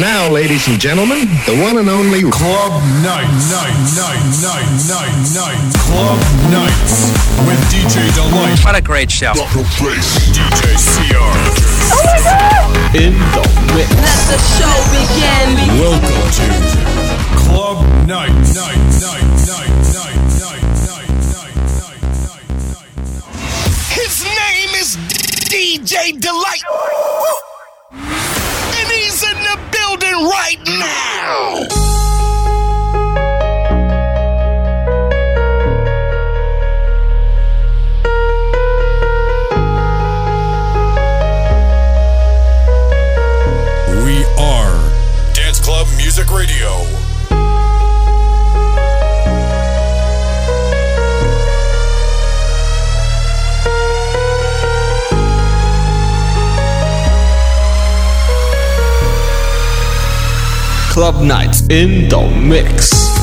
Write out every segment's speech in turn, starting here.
Now, ladies and gentlemen, the one and only Club Nights. Night, night, night, night, night. Club Nights with DJ Delight. What a great show. Dr. Bass. DJ CR. Oh my God! In the mix. Let the show begin. Welcome to Club Night, night, night. His name is DJ Delight right now. We are Dance Club Music Radio. Club Nights in the Mix.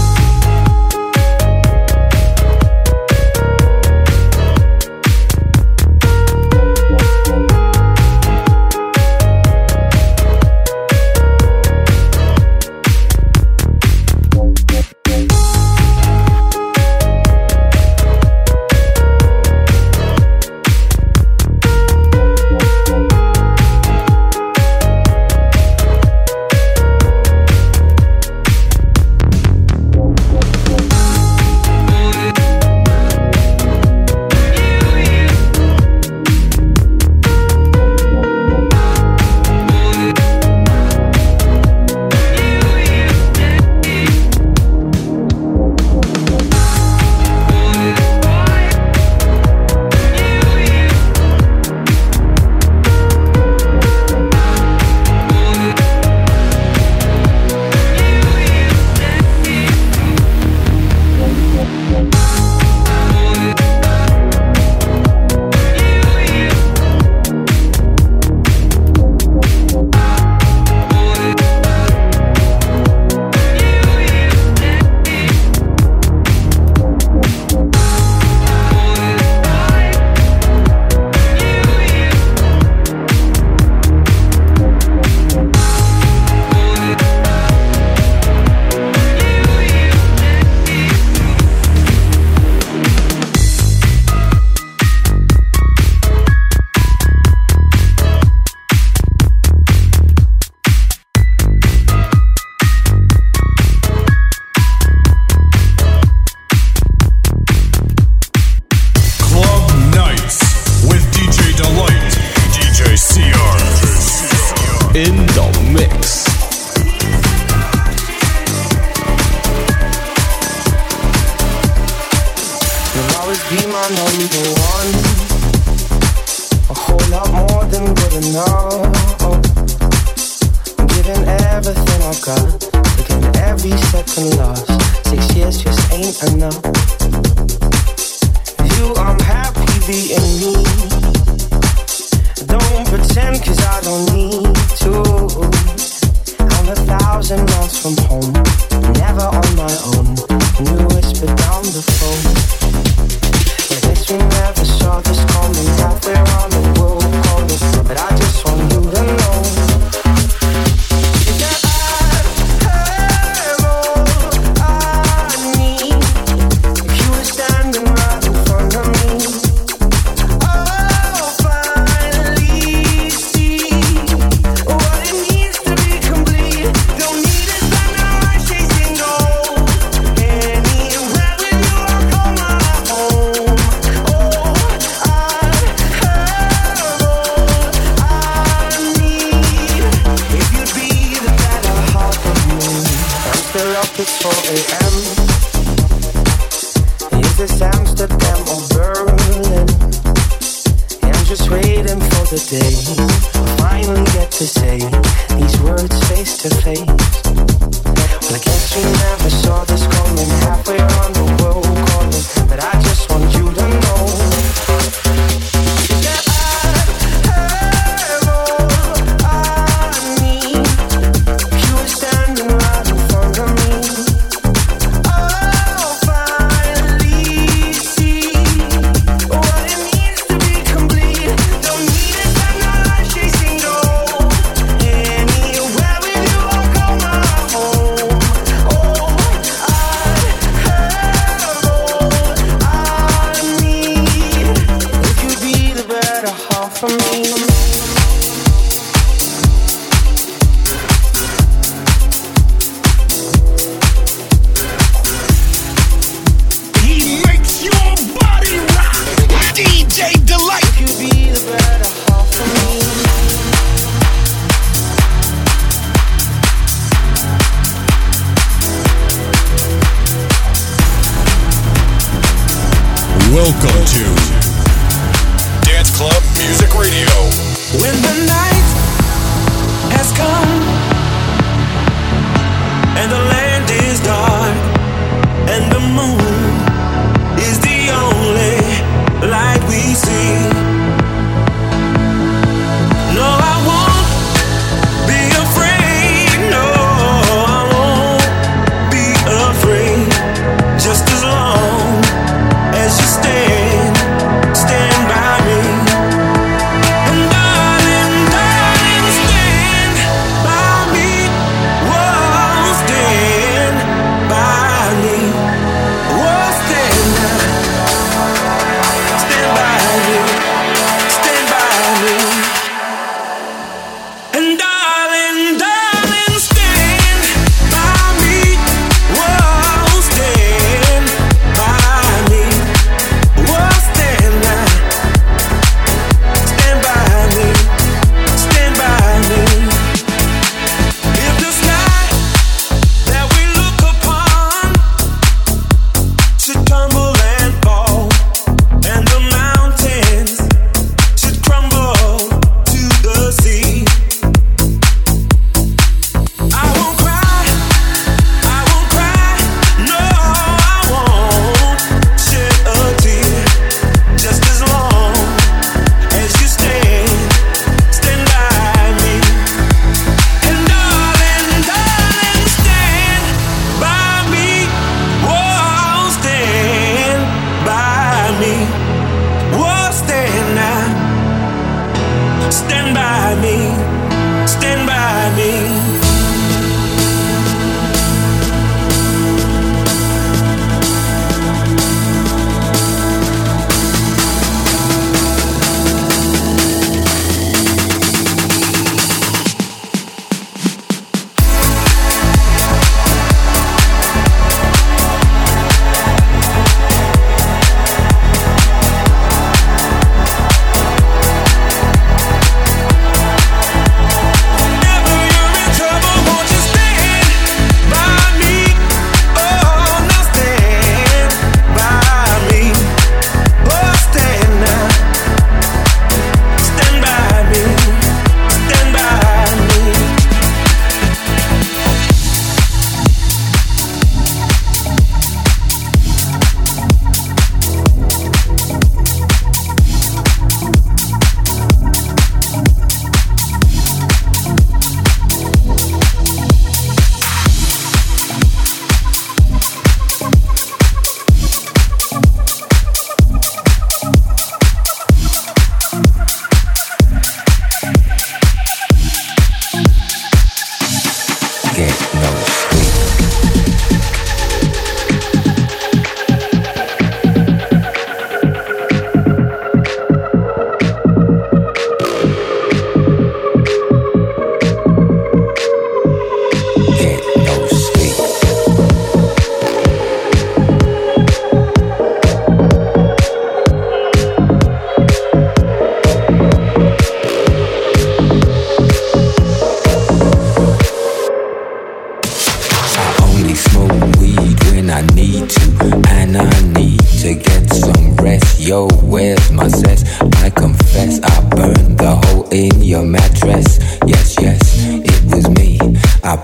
on me.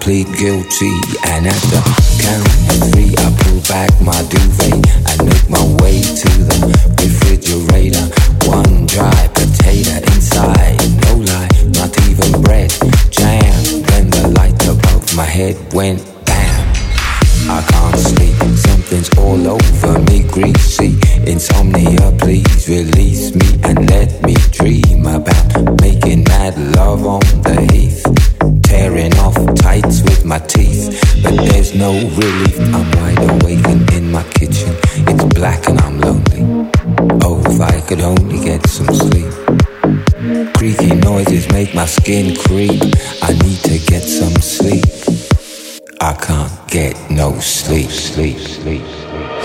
plead guilty, and at the count of three, I pull back my duvet. my teeth. But there's no relief. I'm wide awake and in my kitchen. It's black and I'm lonely. Oh, if I could only get some sleep. Creaky noises make my skin creep. I need to get some sleep. I can't get no sleep, sleep, sleep, sleep.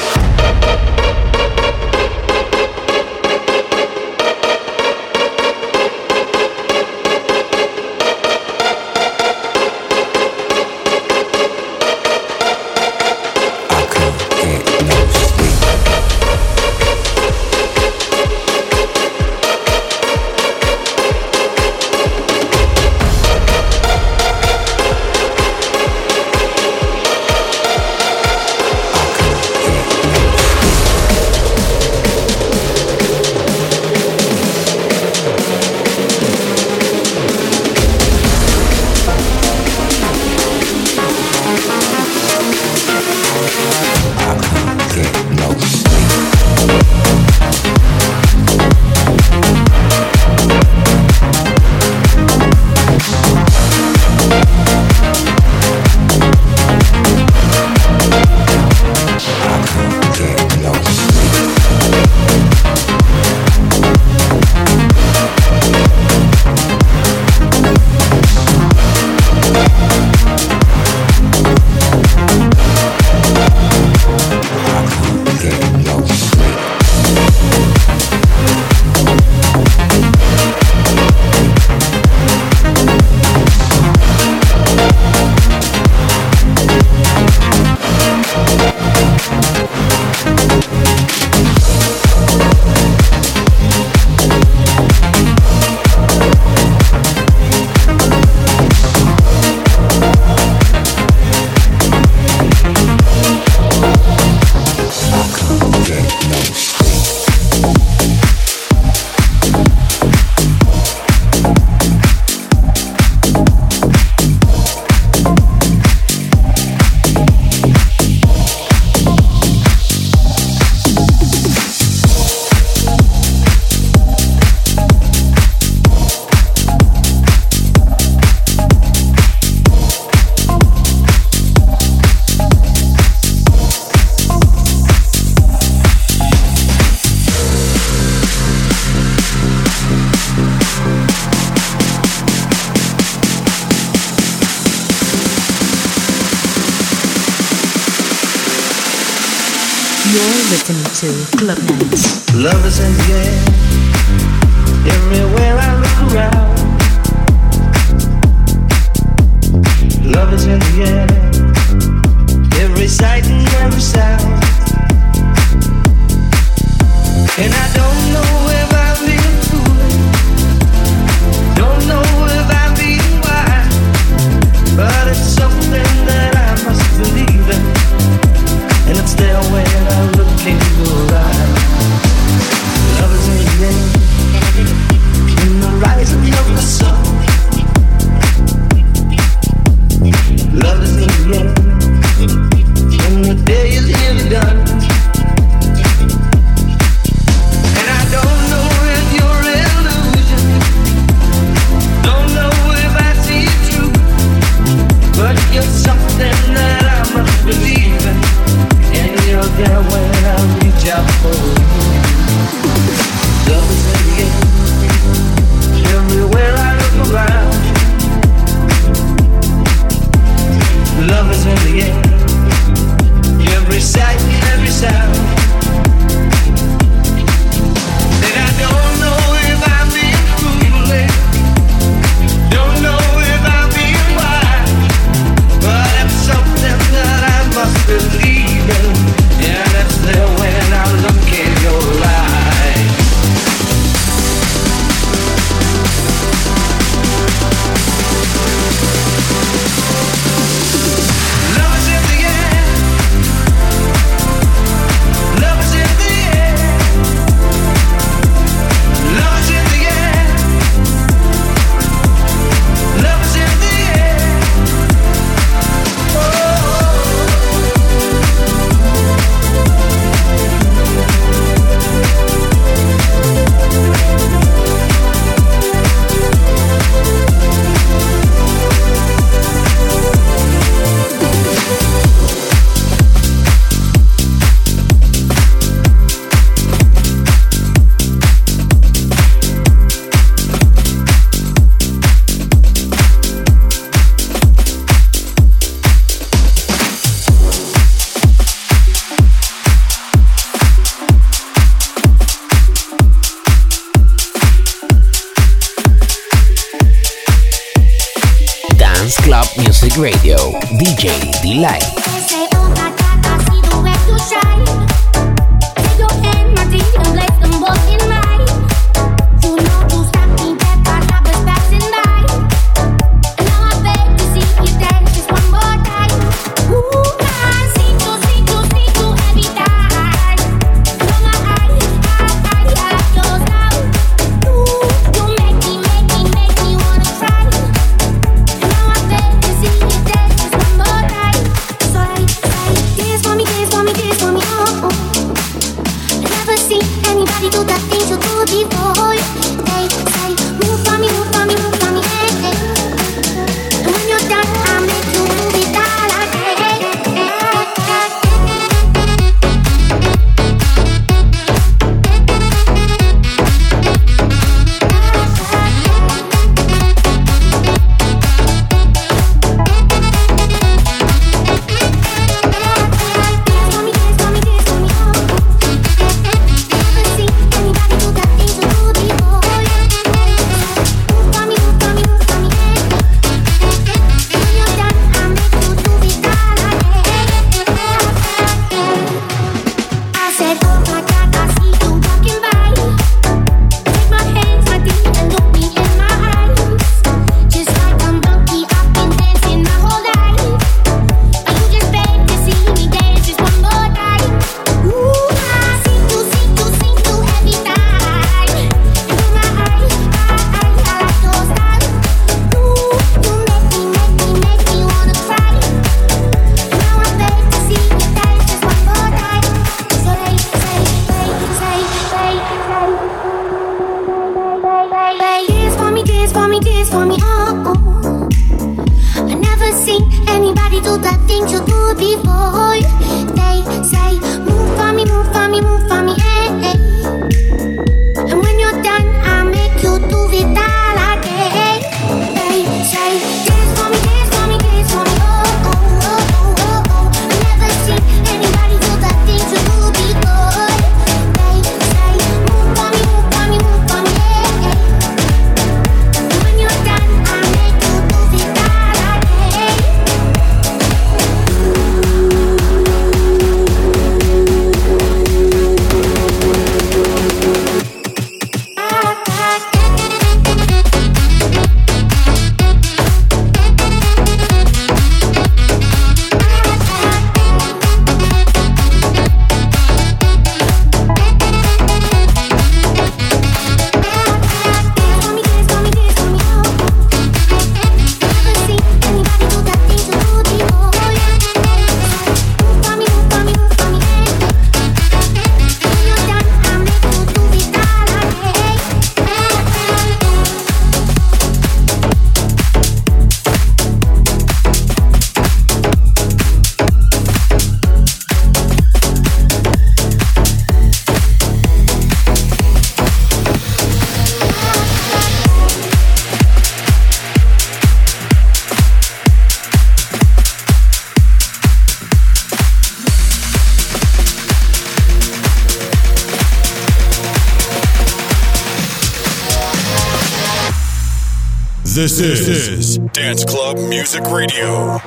This, this is, is Dance Club Music Radio.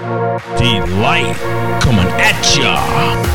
Delight coming at ya.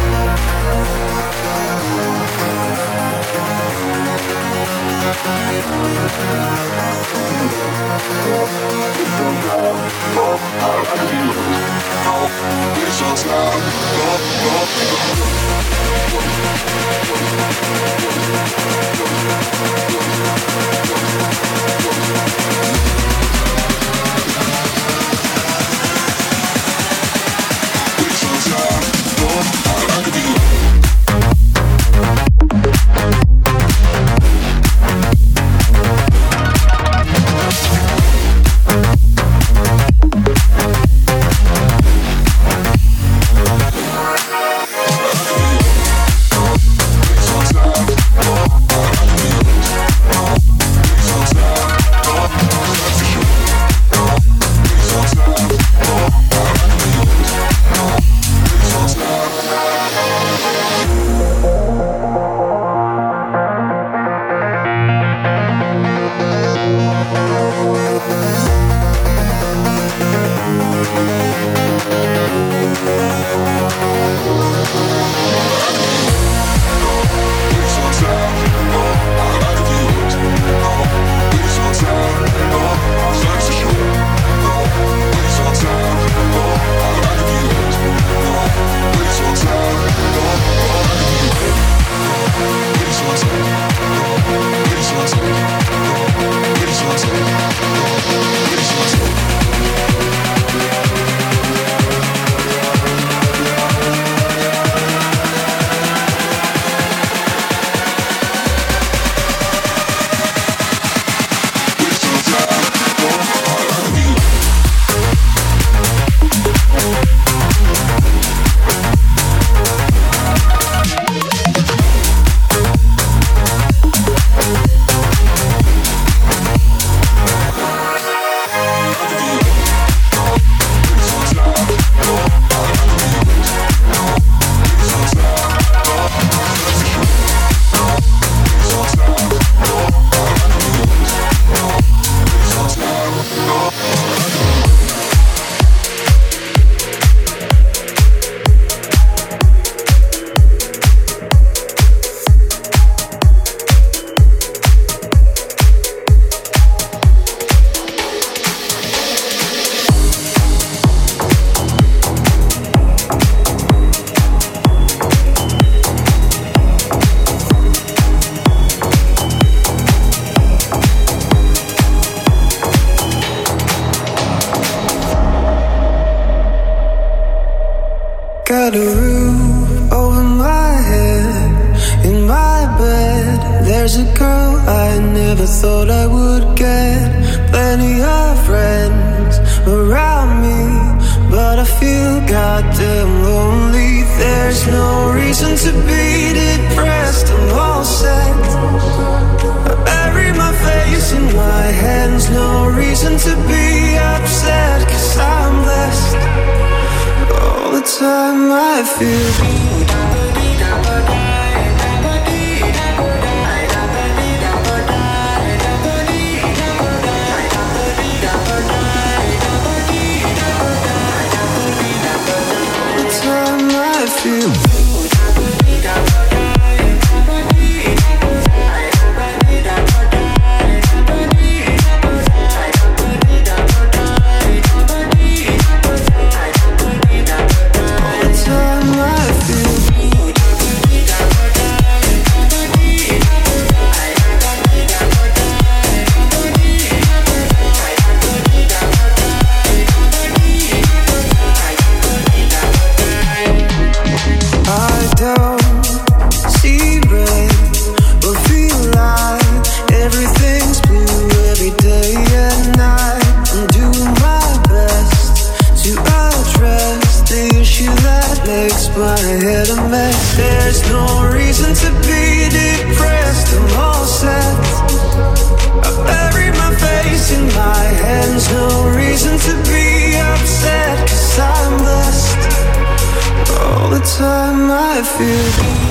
feel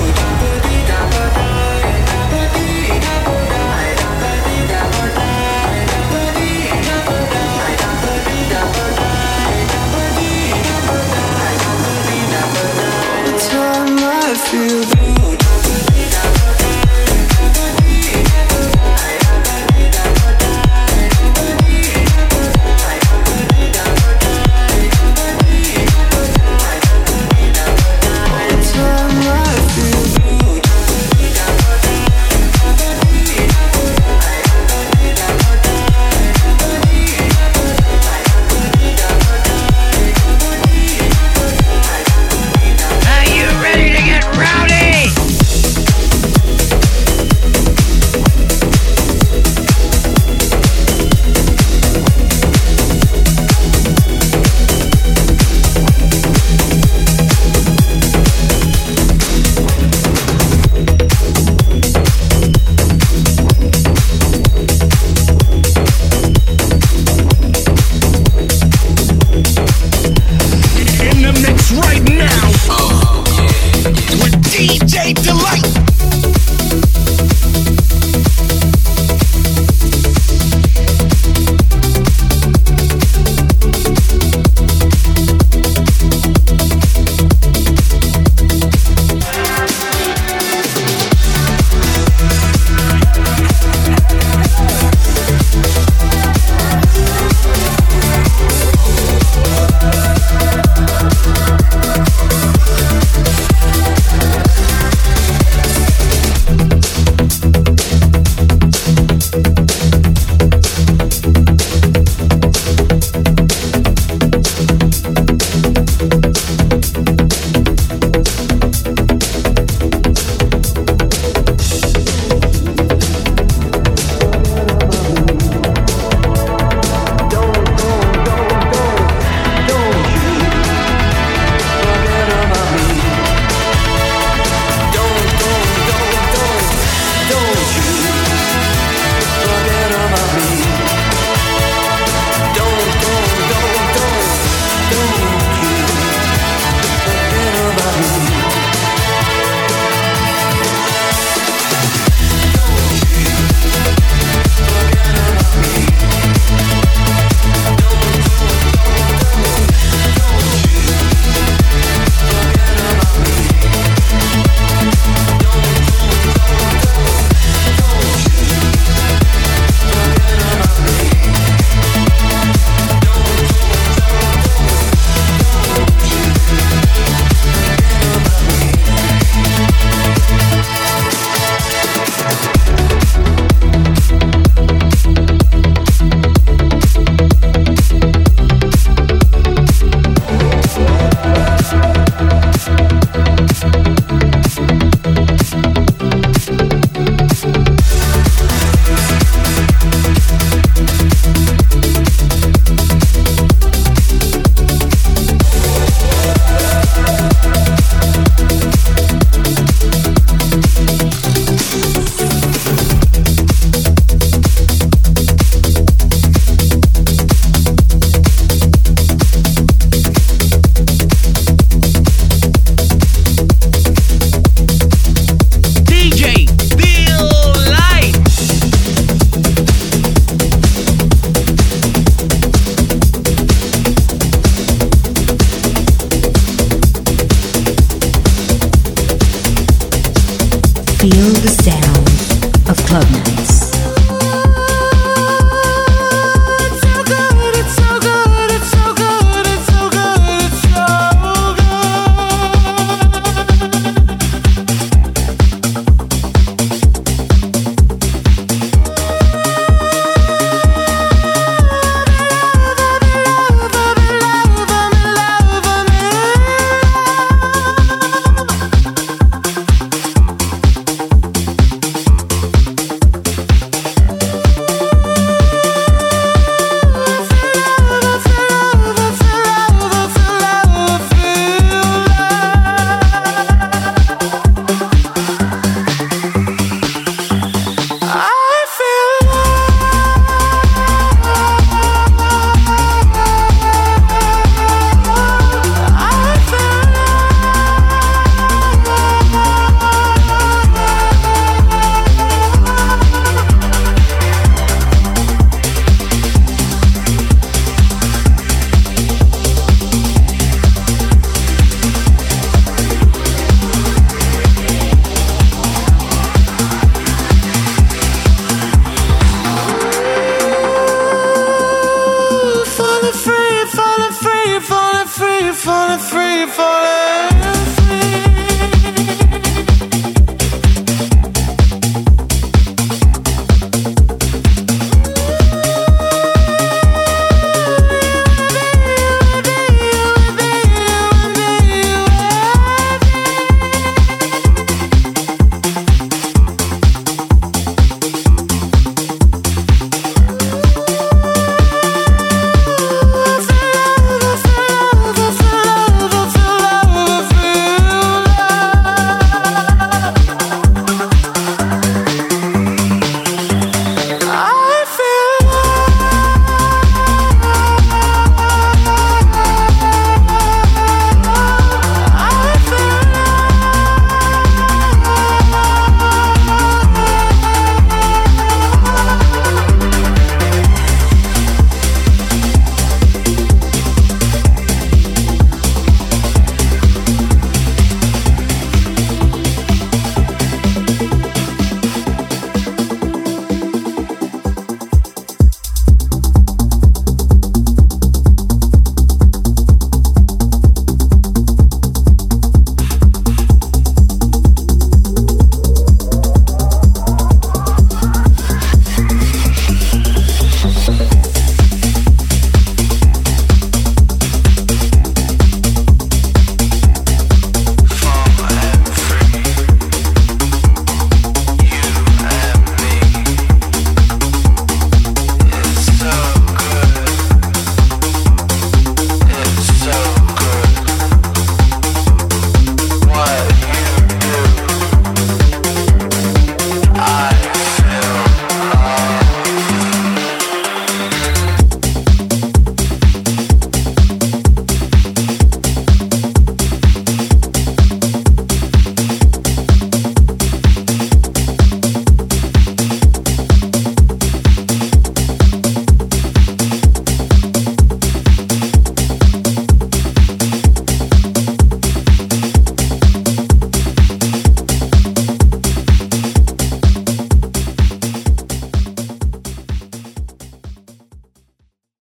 Feel the sound of club nights.